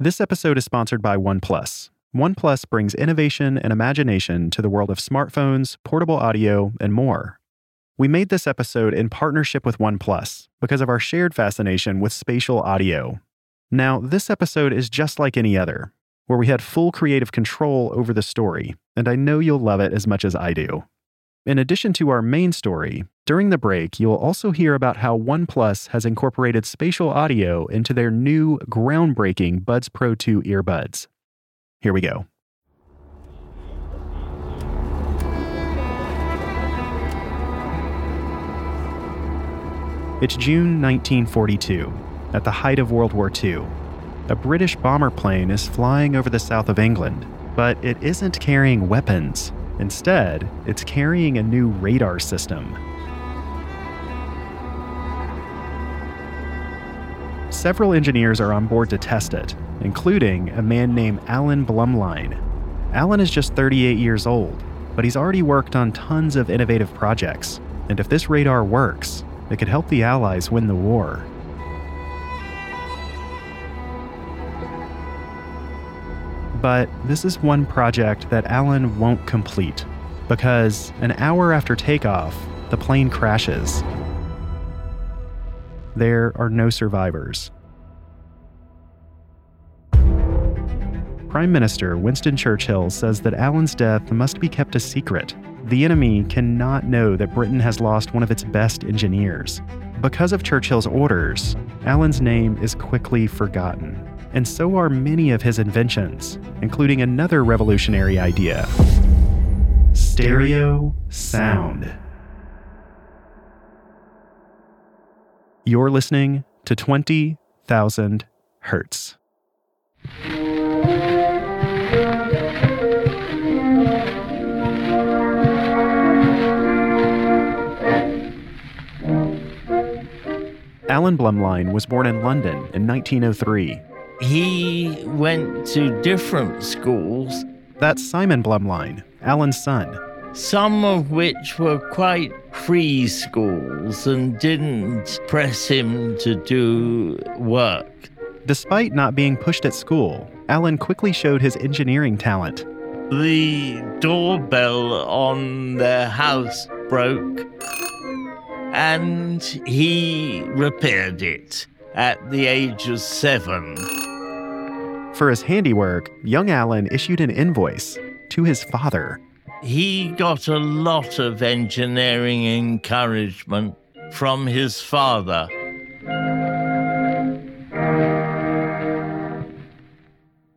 This episode is sponsored by OnePlus. OnePlus brings innovation and imagination to the world of smartphones, portable audio, and more. We made this episode in partnership with OnePlus because of our shared fascination with spatial audio. Now, this episode is just like any other, where we had full creative control over the story, and I know you'll love it as much as I do. In addition to our main story, during the break, you'll also hear about how OnePlus has incorporated spatial audio into their new groundbreaking Buds Pro 2 earbuds. Here we go. It's June 1942, at the height of World War II. A British bomber plane is flying over the south of England, but it isn't carrying weapons. Instead, it's carrying a new radar system. Several engineers are on board to test it, including a man named Alan Blumlein. Alan is just 38 years old, but he's already worked on tons of innovative projects, and if this radar works, it could help the Allies win the war. But this is one project that Alan won't complete because an hour after takeoff, the plane crashes. There are no survivors. Prime Minister Winston Churchill says that Alan's death must be kept a secret. The enemy cannot know that Britain has lost one of its best engineers. Because of Churchill's orders, Alan's name is quickly forgotten and so are many of his inventions, including another revolutionary idea stereo sound. You're listening to 20,000 Hertz. Alan Blumlein was born in London in 1903 he went to different schools. That's Simon Blumlein, Alan's son. Some of which were quite free schools and didn't press him to do work. Despite not being pushed at school, Alan quickly showed his engineering talent. The doorbell on their house broke, and he repaired it at the age of seven. For his handiwork, young Alan issued an invoice to his father. He got a lot of engineering encouragement from his father.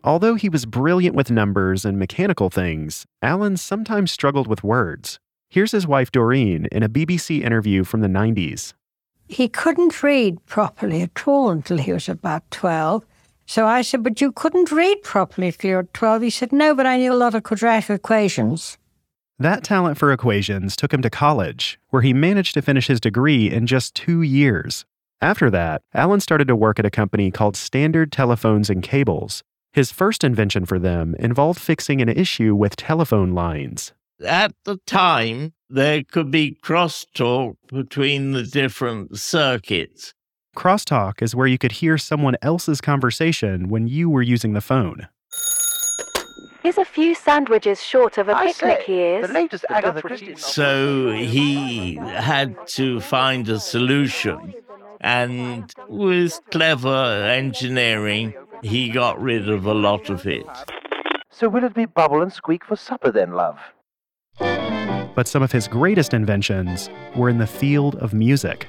Although he was brilliant with numbers and mechanical things, Alan sometimes struggled with words. Here's his wife Doreen in a BBC interview from the 90s. He couldn't read properly at all until he was about 12. So I said, But you couldn't read properly if you were 12. He said, No, but I knew a lot of quadratic equations. That talent for equations took him to college, where he managed to finish his degree in just two years. After that, Alan started to work at a company called Standard Telephones and Cables. His first invention for them involved fixing an issue with telephone lines. At the time, there could be crosstalk between the different circuits. Crosstalk is where you could hear someone else's conversation when you were using the phone. He's a few sandwiches short of a I picnic, say, he is. The latest Agatha Christie. So he had to find a solution. And with clever engineering, he got rid of a lot of it. So will it be Bubble and Squeak for supper then, love? But some of his greatest inventions were in the field of music.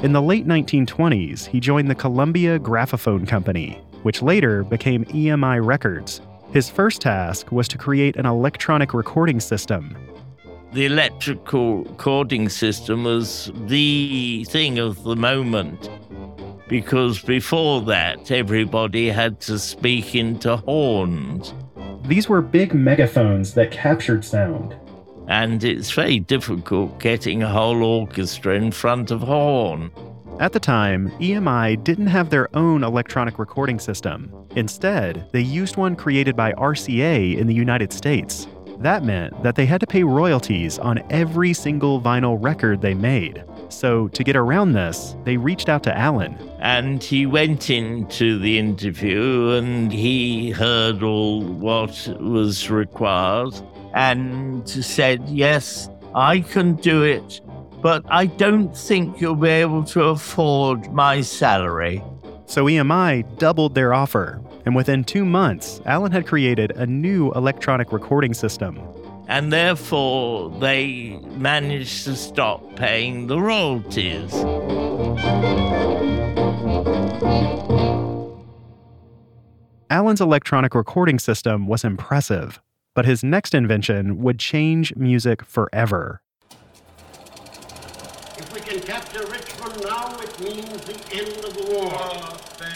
In the late 1920s, he joined the Columbia Graphophone Company, which later became EMI Records. His first task was to create an electronic recording system. The electrical recording system was the thing of the moment because before that, everybody had to speak into horns. These were big megaphones that captured sound. And it's very difficult getting a whole orchestra in front of horn. At the time, EMI didn't have their own electronic recording system. Instead, they used one created by RCA in the United States. That meant that they had to pay royalties on every single vinyl record they made. So, to get around this, they reached out to Alan. And he went into the interview and he heard all what was required and said, Yes, I can do it, but I don't think you'll be able to afford my salary. So EMI doubled their offer, and within two months, Alan had created a new electronic recording system. And therefore, they managed to stop paying the royalties. Alan's electronic recording system was impressive, but his next invention would change music forever. If we can capture Richmond now, it means the end of the war.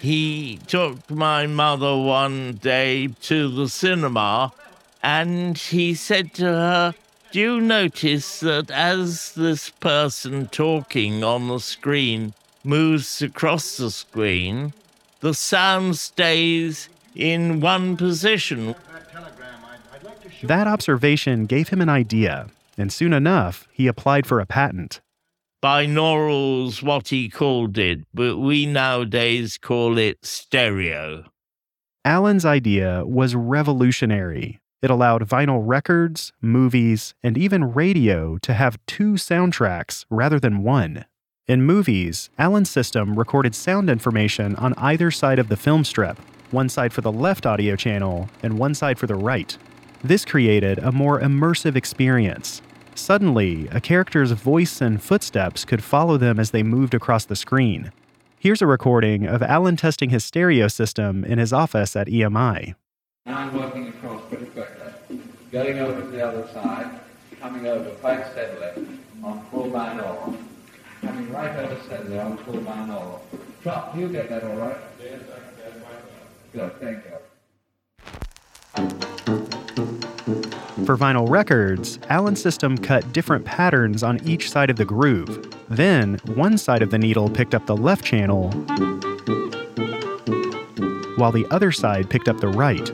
He took my mother one day to the cinema and he said to her, Do you notice that as this person talking on the screen moves across the screen, the sound stays in one position? That observation gave him an idea, and soon enough, he applied for a patent. Binaural's what he called it, but we nowadays call it stereo. Alan's idea was revolutionary. It allowed vinyl records, movies, and even radio to have two soundtracks rather than one. In movies, Alan's system recorded sound information on either side of the film strip, one side for the left audio channel and one side for the right. This created a more immersive experience. Suddenly, a character's voice and footsteps could follow them as they moved across the screen. Here's a recording of Alan testing his stereo system in his office at EMI. Now I'm working across pretty quickly, going over to the other side, coming over quite steadily on full binaural, coming right over steadily on full binaural. Trot, do you get that all right? Yes, I get Good, thank you. For vinyl records, Alan's system cut different patterns on each side of the groove. Then, one side of the needle picked up the left channel, while the other side picked up the right.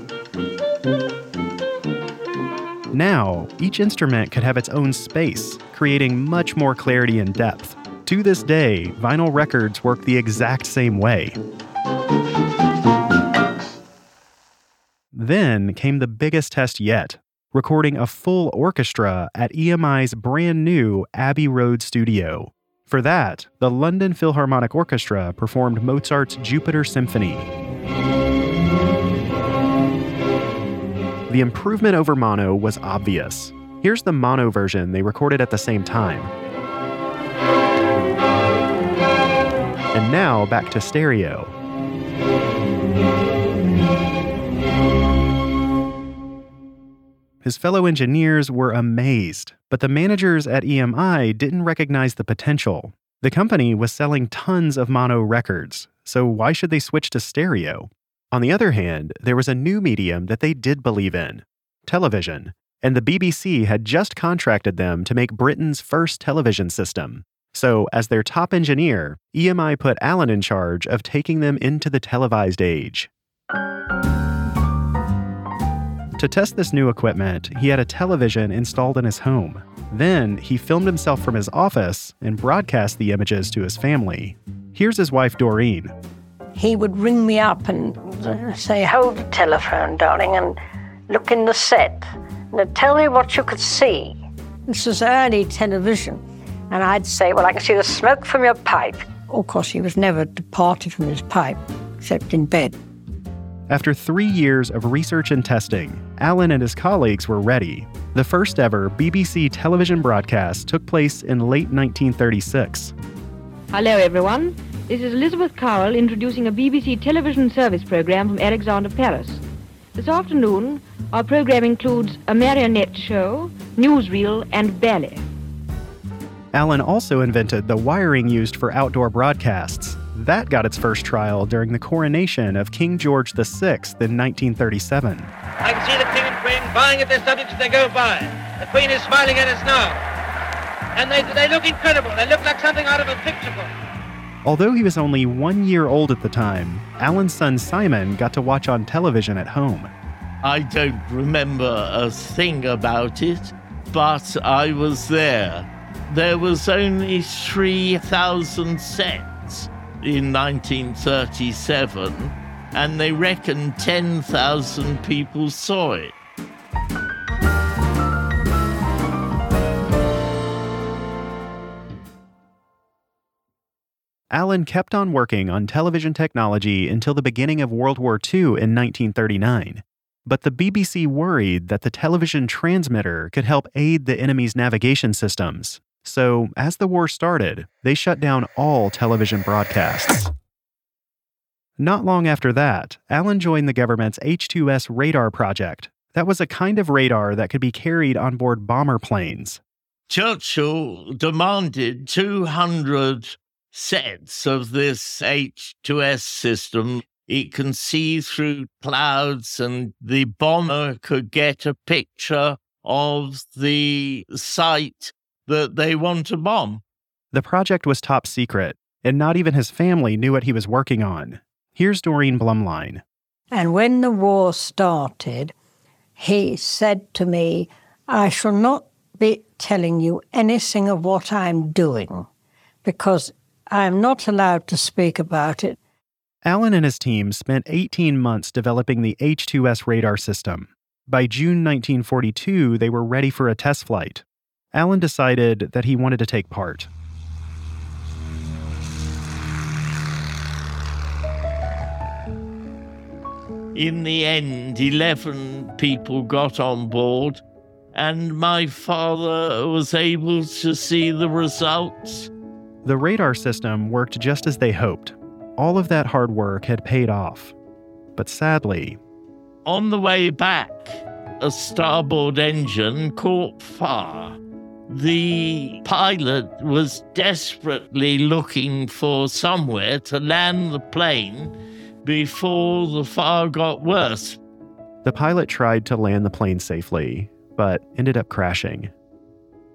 Now, each instrument could have its own space, creating much more clarity and depth. To this day, vinyl records work the exact same way. Then came the biggest test yet recording a full orchestra at EMI's brand new Abbey Road studio. For that, the London Philharmonic Orchestra performed Mozart's Jupiter Symphony. The improvement over mono was obvious. Here's the mono version they recorded at the same time. And now back to stereo. His fellow engineers were amazed, but the managers at EMI didn't recognize the potential. The company was selling tons of mono records, so why should they switch to stereo? On the other hand, there was a new medium that they did believe in television, and the BBC had just contracted them to make Britain's first television system. So, as their top engineer, EMI put Alan in charge of taking them into the televised age. To test this new equipment, he had a television installed in his home. Then, he filmed himself from his office and broadcast the images to his family. Here's his wife, Doreen, he would ring me up and say, Hold the telephone, darling, and look in the set. And tell me what you could see. This was early television. And I'd say, Well, I can see the smoke from your pipe. Of course, he was never departed from his pipe, except in bed. After three years of research and testing, Alan and his colleagues were ready. The first ever BBC television broadcast took place in late 1936. Hello, everyone. This is Elizabeth Cowell introducing a BBC television service program from Alexandra Palace. This afternoon, our program includes a marionette show, newsreel, and ballet. Alan also invented the wiring used for outdoor broadcasts. That got its first trial during the coronation of King George VI in 1937. I can see the King and Queen buying at their subjects as they go by. The Queen is smiling at us now. And they, they look incredible. They look like something out of a picture book. Although he was only one year old at the time, Alan's son Simon got to watch on television at home. I don't remember a thing about it, but I was there. there was only 3,000 sets in 1937, and they reckon 10,000 people saw it. Alan kept on working on television technology until the beginning of World War II in 1939. But the BBC worried that the television transmitter could help aid the enemy's navigation systems. So, as the war started, they shut down all television broadcasts. Not long after that, Alan joined the government's H2S radar project. That was a kind of radar that could be carried on board bomber planes. Churchill demanded 200 sets of this H2S system. It can see through clouds, and the bomber could get a picture of the site that they want to bomb. The project was top secret, and not even his family knew what he was working on. Here's Doreen Blumlein. And when the war started, he said to me, I shall not be telling you anything of what I'm doing because I am not allowed to speak about it. Alan and his team spent 18 months developing the H2S radar system. By June 1942, they were ready for a test flight. Alan decided that he wanted to take part. In the end, 11 people got on board, and my father was able to see the results. The radar system worked just as they hoped. All of that hard work had paid off. But sadly, on the way back, a starboard engine caught fire. The pilot was desperately looking for somewhere to land the plane before the fire got worse. The pilot tried to land the plane safely, but ended up crashing.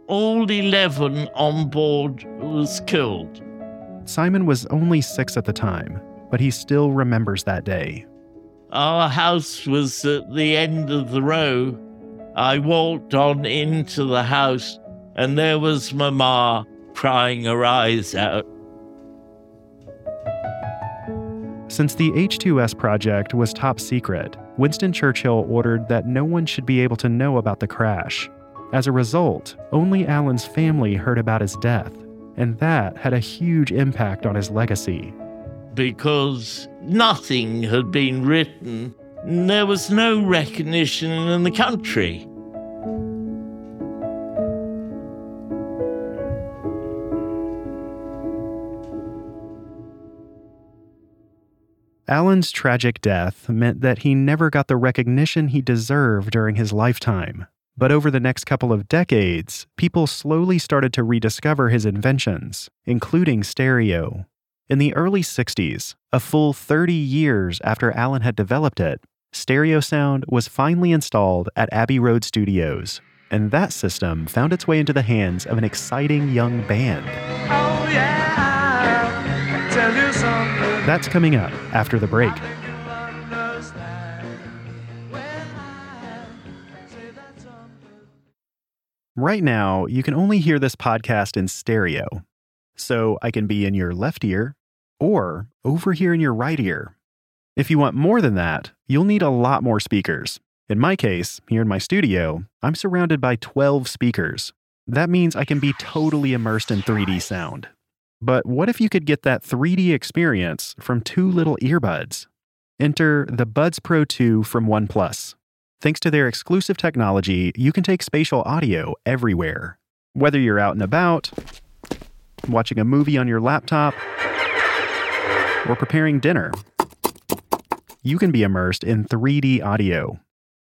All 11 on board was killed. Simon was only six at the time, but he still remembers that day. Our house was at the end of the row. I walked on into the house, and there was Mama crying her eyes out. Since the H2S project was top secret, Winston Churchill ordered that no one should be able to know about the crash. As a result, only Alan's family heard about his death, and that had a huge impact on his legacy. Because nothing had been written, there was no recognition in the country. Alan's tragic death meant that he never got the recognition he deserved during his lifetime. But over the next couple of decades, people slowly started to rediscover his inventions, including stereo. In the early 60s, a full 30 years after Alan had developed it, stereo sound was finally installed at Abbey Road Studios, and that system found its way into the hands of an exciting young band. That's coming up after the break. Right now, you can only hear this podcast in stereo. So I can be in your left ear or over here in your right ear. If you want more than that, you'll need a lot more speakers. In my case, here in my studio, I'm surrounded by 12 speakers. That means I can be totally immersed in 3D sound. But what if you could get that 3D experience from two little earbuds? Enter the Buds Pro 2 from OnePlus. Thanks to their exclusive technology, you can take spatial audio everywhere. Whether you're out and about, watching a movie on your laptop, or preparing dinner, you can be immersed in 3D audio.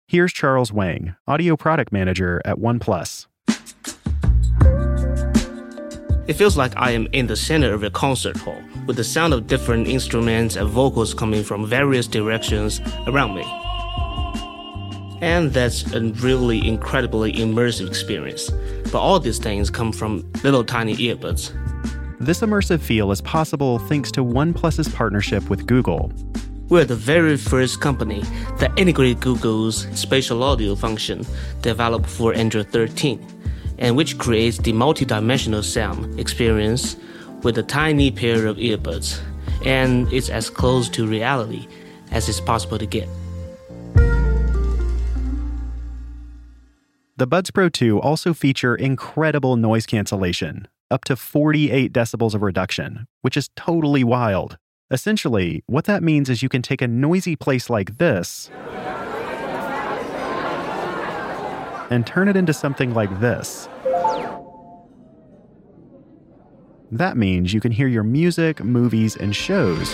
Here's Charles Wang, Audio Product Manager at OnePlus. It feels like I am in the center of a concert hall, with the sound of different instruments and vocals coming from various directions around me. And that's a really incredibly immersive experience. But all these things come from little tiny earbuds. This immersive feel is possible thanks to OnePlus's partnership with Google. We're the very first company that integrated Google's spatial audio function developed for Android 13 and which creates the multidimensional sound experience with a tiny pair of earbuds, and it's as close to reality as it's possible to get. The Buds Pro 2 also feature incredible noise cancellation, up to 48 decibels of reduction, which is totally wild. Essentially, what that means is you can take a noisy place like this and turn it into something like this. That means you can hear your music, movies, and shows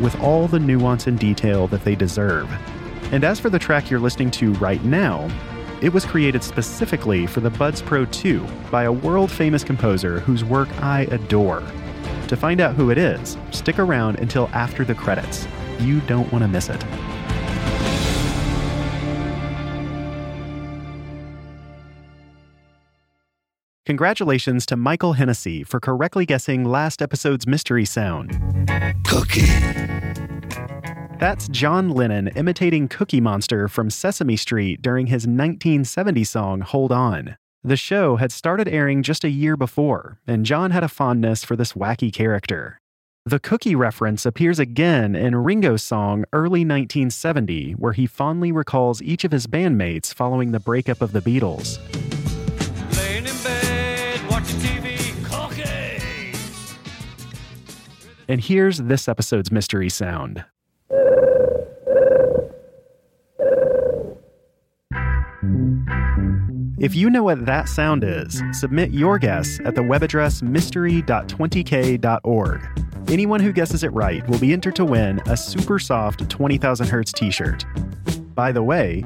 with all the nuance and detail that they deserve. And as for the track you're listening to right now, it was created specifically for the Buds Pro 2 by a world famous composer whose work I adore. To find out who it is, stick around until after the credits. You don't want to miss it. Congratulations to Michael Hennessy for correctly guessing last episode's mystery sound. Cookie. That's John Lennon imitating Cookie Monster from Sesame Street during his 1970 song Hold On. The show had started airing just a year before, and John had a fondness for this wacky character. The cookie reference appears again in Ringo's song Early 1970, where he fondly recalls each of his bandmates following the breakup of the Beatles. And here's this episode's mystery sound. If you know what that sound is, submit your guess at the web address mystery.20k.org. Anyone who guesses it right will be entered to win a super soft 20,000 Hertz t shirt. By the way,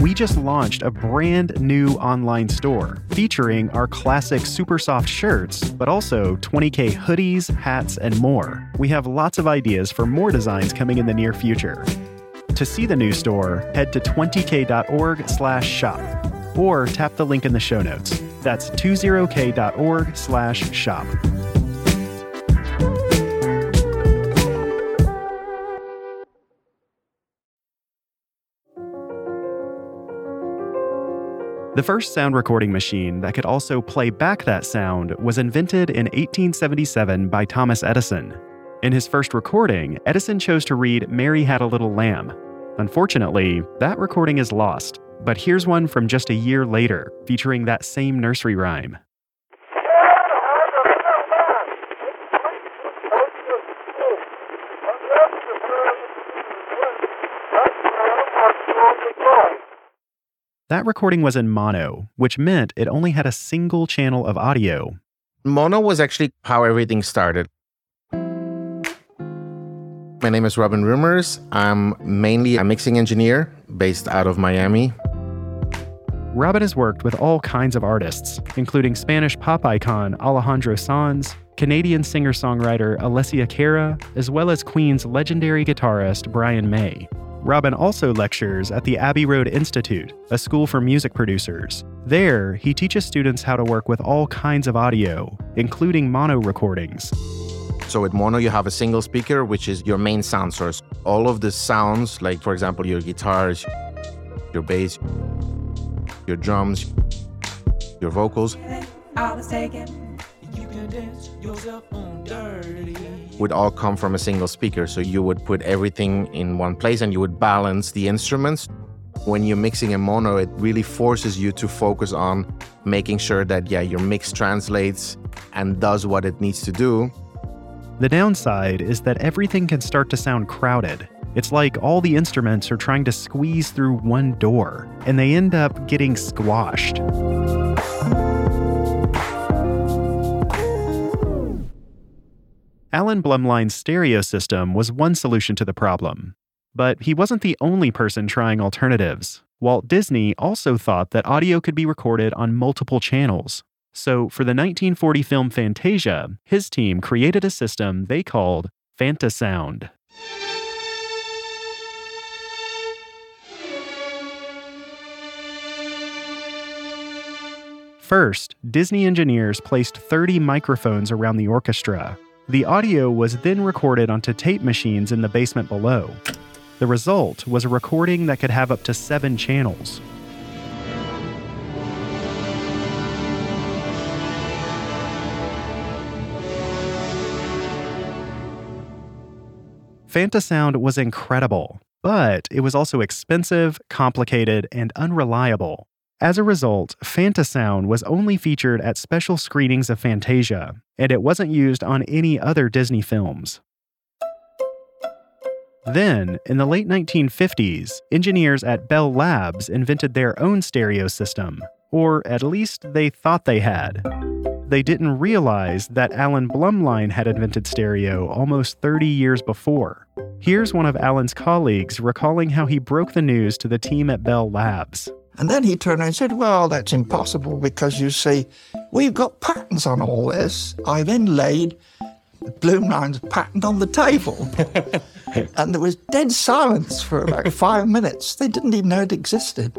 we just launched a brand new online store featuring our classic super soft shirts, but also 20K hoodies, hats, and more. We have lots of ideas for more designs coming in the near future. To see the new store, head to 20k.org slash shop or tap the link in the show notes. That's 20k.org/shop. The first sound recording machine that could also play back that sound was invented in 1877 by Thomas Edison. In his first recording, Edison chose to read Mary Had a Little Lamb. Unfortunately, that recording is lost, but here's one from just a year later, featuring that same nursery rhyme. That recording was in mono, which meant it only had a single channel of audio. Mono was actually how everything started. My name is Robin Reumers. I'm mainly a mixing engineer based out of Miami. Robin has worked with all kinds of artists, including Spanish pop icon Alejandro Sanz, Canadian singer songwriter Alessia Cara, as well as Queen's legendary guitarist Brian May. Robin also lectures at the Abbey Road Institute, a school for music producers. There, he teaches students how to work with all kinds of audio, including mono recordings. So with mono, you have a single speaker, which is your main sound source. All of the sounds, like for example, your guitars, your bass, your drums, your vocals, would all come from a single speaker. So you would put everything in one place and you would balance the instruments. When you're mixing a mono, it really forces you to focus on making sure that, yeah, your mix translates and does what it needs to do. The downside is that everything can start to sound crowded. It's like all the instruments are trying to squeeze through one door, and they end up getting squashed. Alan Blumlein's stereo system was one solution to the problem. But he wasn't the only person trying alternatives. Walt Disney also thought that audio could be recorded on multiple channels. So, for the 1940 film Fantasia, his team created a system they called Fantasound. First, Disney engineers placed 30 microphones around the orchestra. The audio was then recorded onto tape machines in the basement below. The result was a recording that could have up to seven channels. Fantasound was incredible, but it was also expensive, complicated, and unreliable. As a result, Fantasound was only featured at special screenings of Fantasia, and it wasn't used on any other Disney films. Then, in the late 1950s, engineers at Bell Labs invented their own stereo system, or at least they thought they had. They didn't realize that Alan Blumlein had invented stereo almost 30 years before. Here's one of Alan's colleagues recalling how he broke the news to the team at Bell Labs. And then he turned around and said, Well, that's impossible because you see, we've got patents on all this. I then laid Blumlein's patent on the table. and there was dead silence for about five minutes. They didn't even know it existed.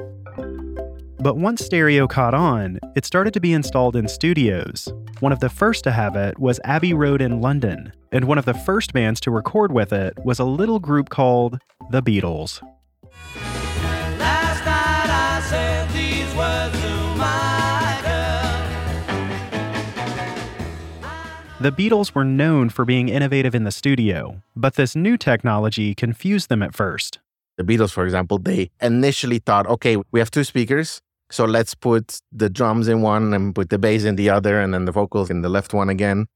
But once stereo caught on, it started to be installed in studios. One of the first to have it was Abbey Road in London, and one of the first bands to record with it was a little group called The Beatles. Last night I said these words to my girl. The Beatles were known for being innovative in the studio, but this new technology confused them at first. The Beatles, for example, they initially thought, okay, we have two speakers. So let's put the drums in one and put the bass in the other, and then the vocals in the left one again.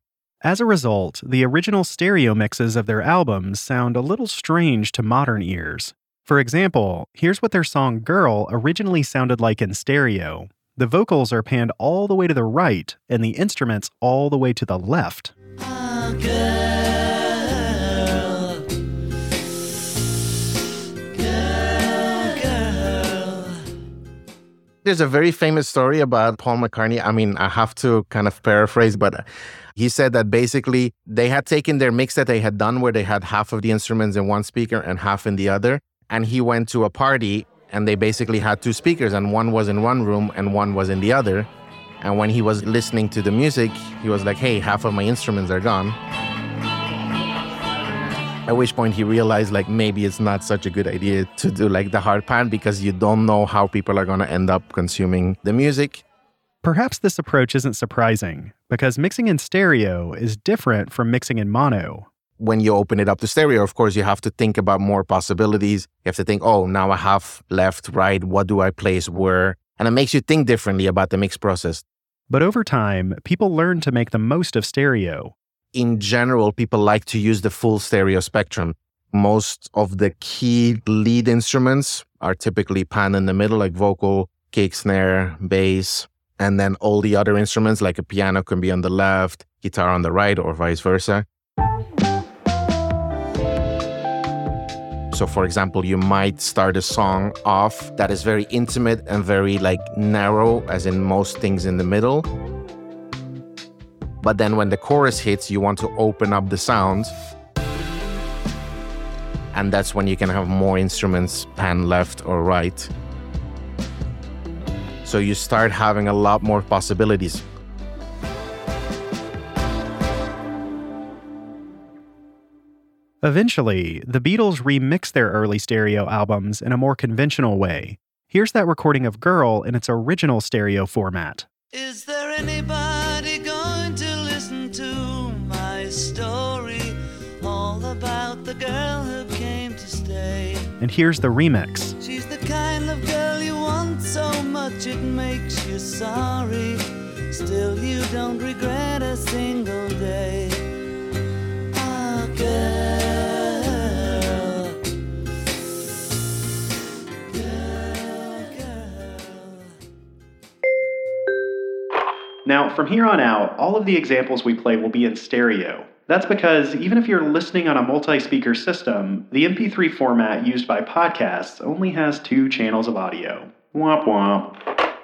As a result, the original stereo mixes of their albums sound a little strange to modern ears. For example, here's what their song Girl originally sounded like in stereo. The vocals are panned all the way to the right, and the instruments all the way to the left. There's a very famous story about Paul McCartney. I mean, I have to kind of paraphrase, but he said that basically they had taken their mix that they had done where they had half of the instruments in one speaker and half in the other. And he went to a party and they basically had two speakers, and one was in one room and one was in the other. And when he was listening to the music, he was like, hey, half of my instruments are gone. At which point he realized like maybe it's not such a good idea to do like the hard pan because you don't know how people are going to end up consuming the music. Perhaps this approach isn't surprising, because mixing in stereo is different from mixing in mono. When you open it up to stereo, of course, you have to think about more possibilities. You have to think, oh, now I have left, right, what do I place where? And it makes you think differently about the mix process. But over time, people learn to make the most of stereo. in general, people like to use the full stereo spectrum. Most of the key lead instruments are typically pan in the middle, like vocal, kick, snare, bass, and then all the other instruments, like a piano, can be on the left, guitar on the right, or vice versa. So, for example, you might start a song off that is very intimate and very like narrow, as in most things in the middle. But then when the chorus hits, you want to open up the sound. And that's when you can have more instruments pan left or right. So you start having a lot more possibilities. Eventually, the Beatles remixed their early stereo albums in a more conventional way. Here's that recording of Girl in its original stereo format. Is there anybody going to listen to my story? All about the girl who came to stay. And here's the remix. She's the kind of girl you want so much it makes you sorry. Still, you don't regret a single day. Now, from here on out, all of the examples we play will be in stereo. That's because even if you're listening on a multi speaker system, the MP3 format used by podcasts only has two channels of audio. Womp womp.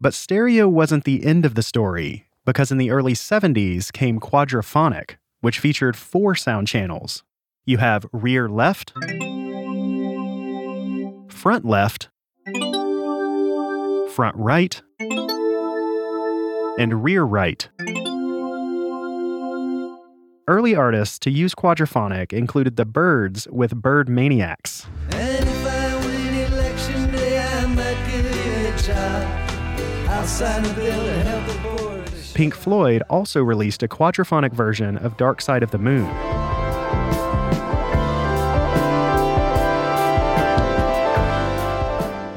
But stereo wasn't the end of the story, because in the early 70s came quadraphonic, which featured four sound channels. You have rear left, front left, front right, and rear right. Early artists to use quadraphonic included the Byrds with Byrdmaniax. And if I win election day, I might give you a job. I'll sign a bill to help the poor. Pink Floyd also released a quadraphonic version of Dark Side of the Moon.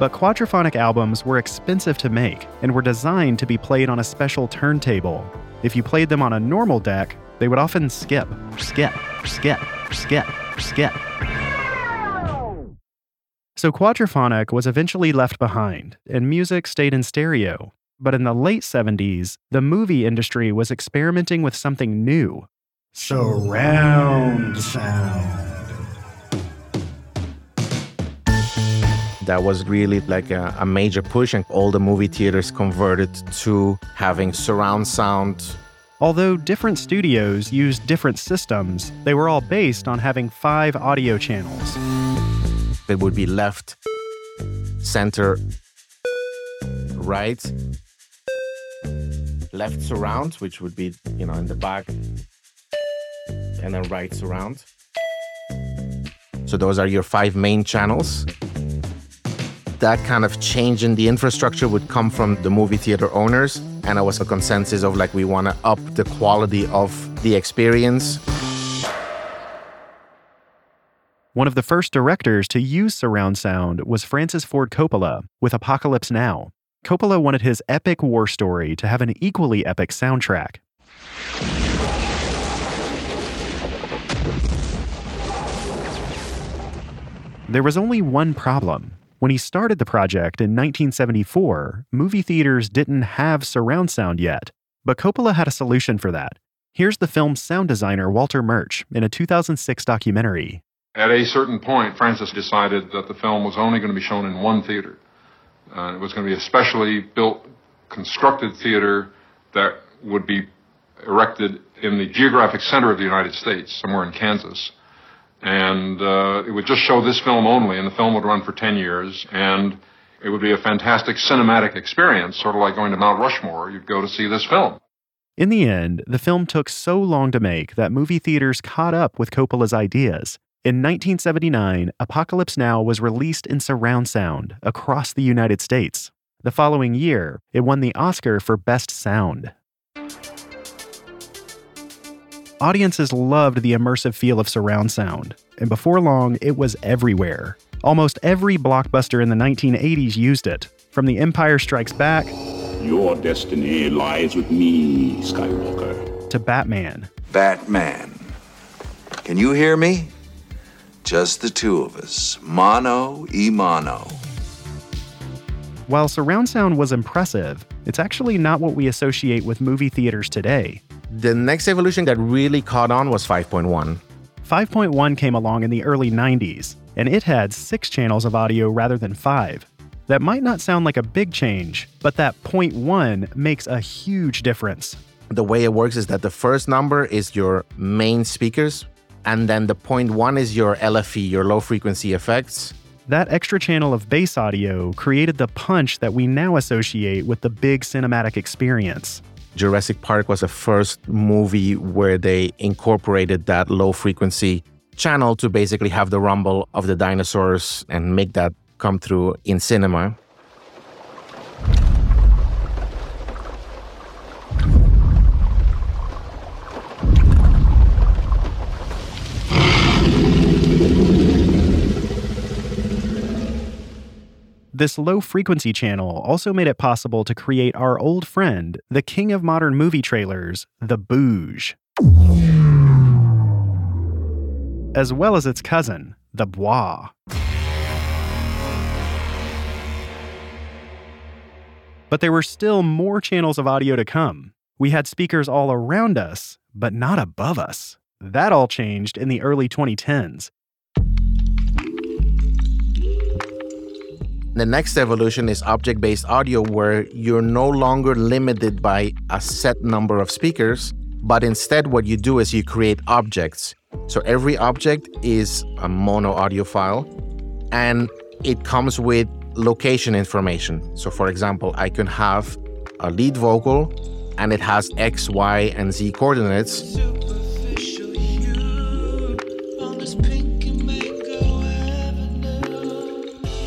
But quadraphonic albums were expensive to make and were designed to be played on a special turntable. If you played them on a normal deck, they would often skip, skip, skip, skip, skip. So quadraphonic was eventually left behind, and music stayed in stereo. But in the late 70s, the movie industry was experimenting with something new surround sound. That was really like a, a major push, and all the movie theaters converted to having surround sound Although different studios used different systems, they were all based on having five audio channels. It would be left, center, right, left surround, which would be, you know, in the back, and then right surround. So those are your five main channels. That kind of change in the infrastructure would come from the movie theater owners and it was a consensus of like we want to up the quality of the experience. One of the first directors to use surround sound was Francis Ford Coppola with Apocalypse Now. Coppola wanted his epic war story to have an equally epic soundtrack. There was only one problem. When he started the project in 1974, movie theaters didn't have surround sound yet, but Coppola had a solution for that. Here's the film's sound designer Walter Murch in a 2006 documentary. At a certain point, Francis decided that the film was only going to be shown in one theater. Uh, it was going to be a specially built, constructed theater that would be erected in the geographic center of the United States, somewhere in Kansas and uh, it would just show this film only, and the film would run for 10 years, and it would be a fantastic cinematic experience, sort of like going to Mount Rushmore. You'd go to see this film. In the end, the film took so long to make that movie theaters caught up with Coppola's ideas. In 1979, Apocalypse Now was released in surround sound across the United States. The following year, it won the Oscar for Best Sound. Audiences loved the immersive feel of surround sound, and before long, it was everywhere. Almost every blockbuster in the 1980s used it, from The Empire Strikes Back Your destiny lies with me, Skywalker. to Batman. Batman. Can you hear me? Just the two of us. Mono e mono. While surround sound was impressive, it's actually not what we associate with movie theaters today. The next evolution that really caught on was 5.1. 5.1 came along in the early 90s, and it had six channels of audio rather than five. That might not sound like a big change, but that point one makes a huge difference. The way it works is that the first number is your main speakers, and then the point one is your LFE, your low frequency effects. That extra channel of bass audio created the punch that we now associate with the big cinematic experience. Jurassic Park was the first movie where they incorporated that low frequency channel to basically have the rumble of the dinosaurs and make that come through in cinema. This low frequency channel also made it possible to create our old friend, the king of modern movie trailers, the Booge. As well as its cousin, the Bois. But there were still more channels of audio to come. We had speakers all around us, but not above us. That all changed in the early 2010s. The next evolution is object based audio, where you're no longer limited by a set number of speakers, but instead, what you do is you create objects. So every object is a mono audio file, and it comes with location information. So, for example, I can have a lead vocal and it has X, Y, and Z coordinates.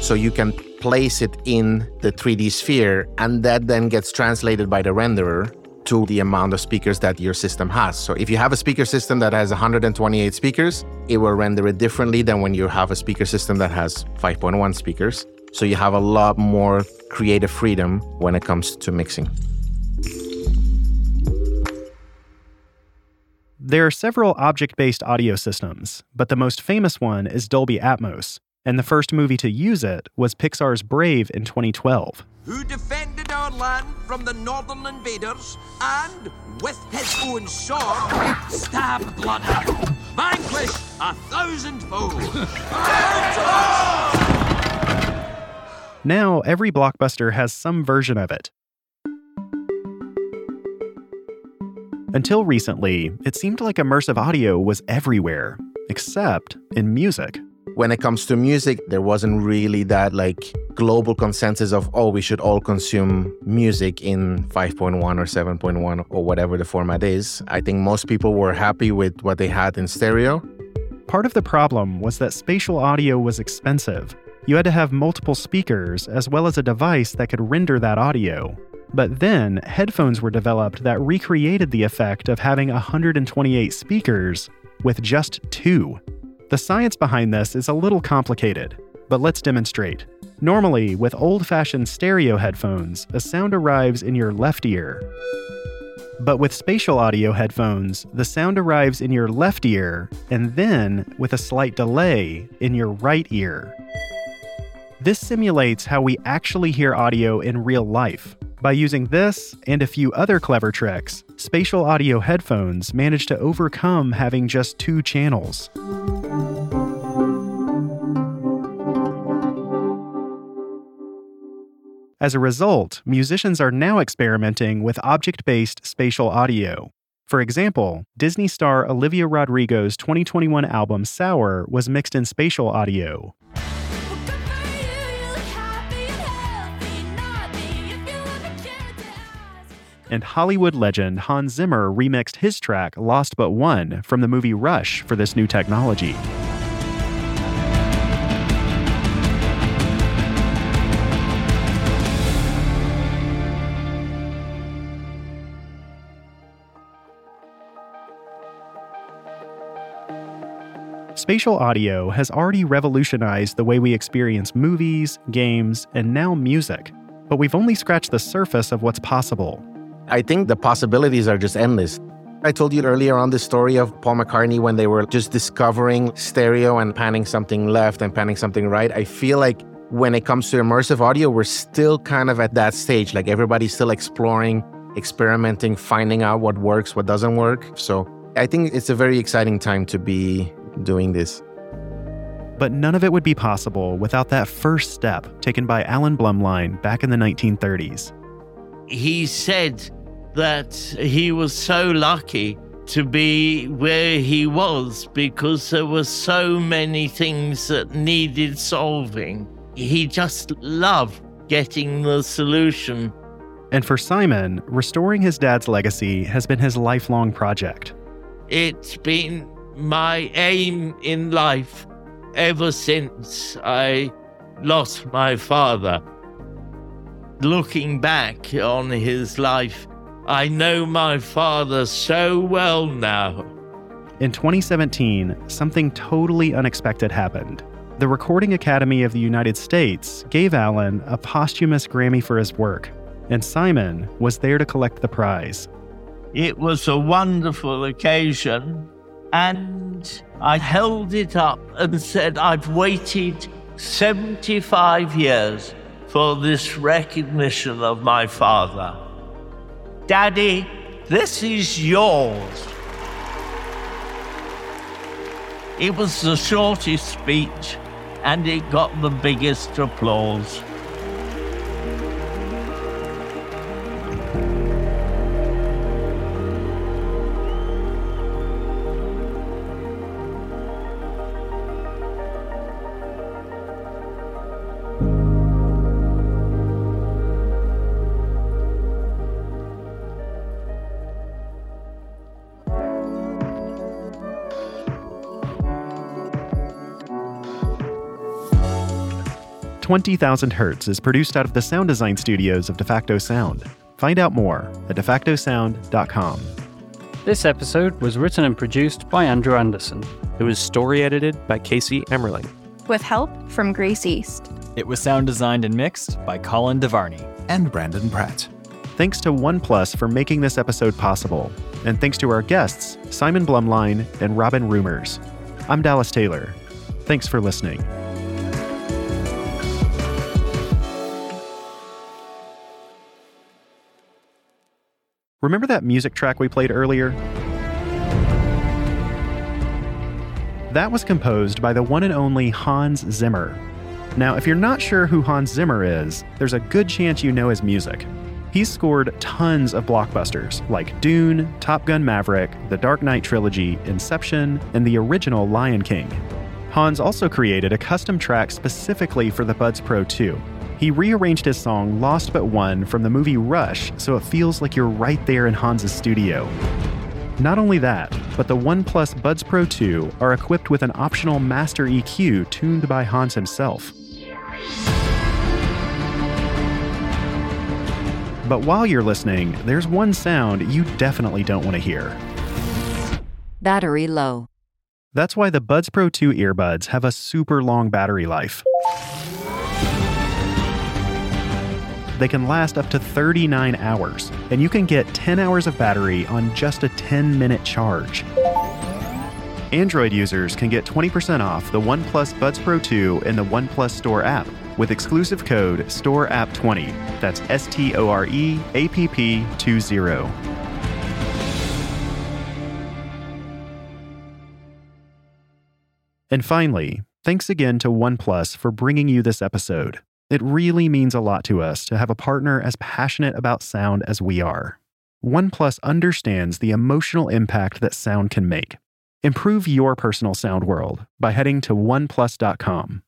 So you can place it in the 3D sphere, and that then gets translated by the renderer to the amount of speakers that your system has. So if you have a speaker system that has 128 speakers, it will render it differently than when you have a speaker system that has 5.1 speakers. So you have a lot more creative freedom when it comes to mixing. There are several object based audio systems, but the most famous one is Dolby Atmos, and the first movie to use it was Pixar's Brave in 2012. who defended our land from the northern invaders and, with his own sword, stabbed blood vanquished a thousand foes. Now, every blockbuster has some version of it. Until recently, it seemed like immersive audio was everywhere, except in music. When it comes to music, there wasn't really that like global consensus of, oh, we should all consume music in 5.1 or 7.1 or whatever the format is. I think most people were happy with what they had in stereo. Part of the problem was that spatial audio was expensive. You had to have multiple speakers as well as a device that could render that audio. But then, headphones were developed that recreated the effect of having 128 speakers with just two. The science behind this is a little complicated, but let's demonstrate. Normally, with old fashioned stereo headphones, a sound arrives in your left ear. But with spatial audio headphones, the sound arrives in your left ear and then, with a slight delay, in your right ear. This simulates how we actually hear audio in real life. By using this and a few other clever tricks, spatial audio headphones manage to overcome having just two channels. As a result, musicians are now experimenting with object based spatial audio. For example, Disney star Olivia Rodrigo's 2021 album Sour was mixed in spatial audio. And Hollywood legend Hans Zimmer remixed his track Lost But Won from the movie Rush for this new technology. Spatial audio has already revolutionized the way we experience movies, games, and now music. But we've only scratched the surface of what's possible. I think the possibilities are just endless. I told you earlier on the story of Paul McCartney when they were just discovering stereo and panning something left and panning something right. I feel like when it comes to immersive audio, we're still kind of at that stage. Like everybody's still exploring, experimenting, finding out what works, what doesn't work. So I think it's a very exciting time to be doing this. But none of it would be possible without that first step taken by Alan Blumlein back in the 1930s. He said that he was so lucky to be where he was because there were so many things that needed solving. He just loved getting the solution. And for Simon, restoring his dad's legacy has been his lifelong project. It's been my aim in life ever since I lost my father. Looking back on his life, I know my father so well now. In 2017, something totally unexpected happened. The Recording Academy of the United States gave Alan a posthumous Grammy for his work, and Simon was there to collect the prize. It was a wonderful occasion, and I held it up and said, I've waited 75 years for this recognition of my father. Daddy, this is yours. It was the shortest speech, and it got the biggest applause. Twenty Thousand Hertz is produced out of the sound design studios of DeFacto Sound. Find out more at defactosound.com. This episode was written and produced by Andrew Anderson. It was story edited by Casey Emmerling. with help from Grace East. It was sound designed and mixed by Colin DeVarney and Brandon Pratt. Thanks to OnePlus for making this episode possible, and thanks to our guests, Simon Blumlein and Robin Reumers. I'm Dallas Taylor. Thanks for listening. Remember that music track we played earlier? That was composed by the one and only Hans Zimmer. Now, if you're not sure who Hans Zimmer is, there's a good chance you know his music. He's scored tons of blockbusters like Dune, Top Gun Maverick, The Dark Knight trilogy, Inception, and the original Lion King. Hans also created a custom track specifically for the Buds Pro 2. He rearranged his song Lost But Won from the movie Rush so it feels like you're right there in Hans's studio. Not only that, but the OnePlus Buds Pro 2 are equipped with an optional master EQ tuned by Hans himself. But while you're listening, there's one sound you definitely don't want to hear. Battery low. That's why the Buds Pro 2 earbuds have a super long battery life. They can last up to 39 hours, and you can get 10 hours of battery on just a 10 minute charge. Android users can get 20% off the OnePlus Buds Pro 2 in the OnePlus Store app with exclusive code STOREAPP20. That's S T O R E A P P 20. And finally, thanks again to OnePlus for bringing you this episode. It really means a lot to us to have a partner as passionate about sound as we are. OnePlus understands the emotional impact that sound can make. Improve your personal sound world by heading to oneplus.com.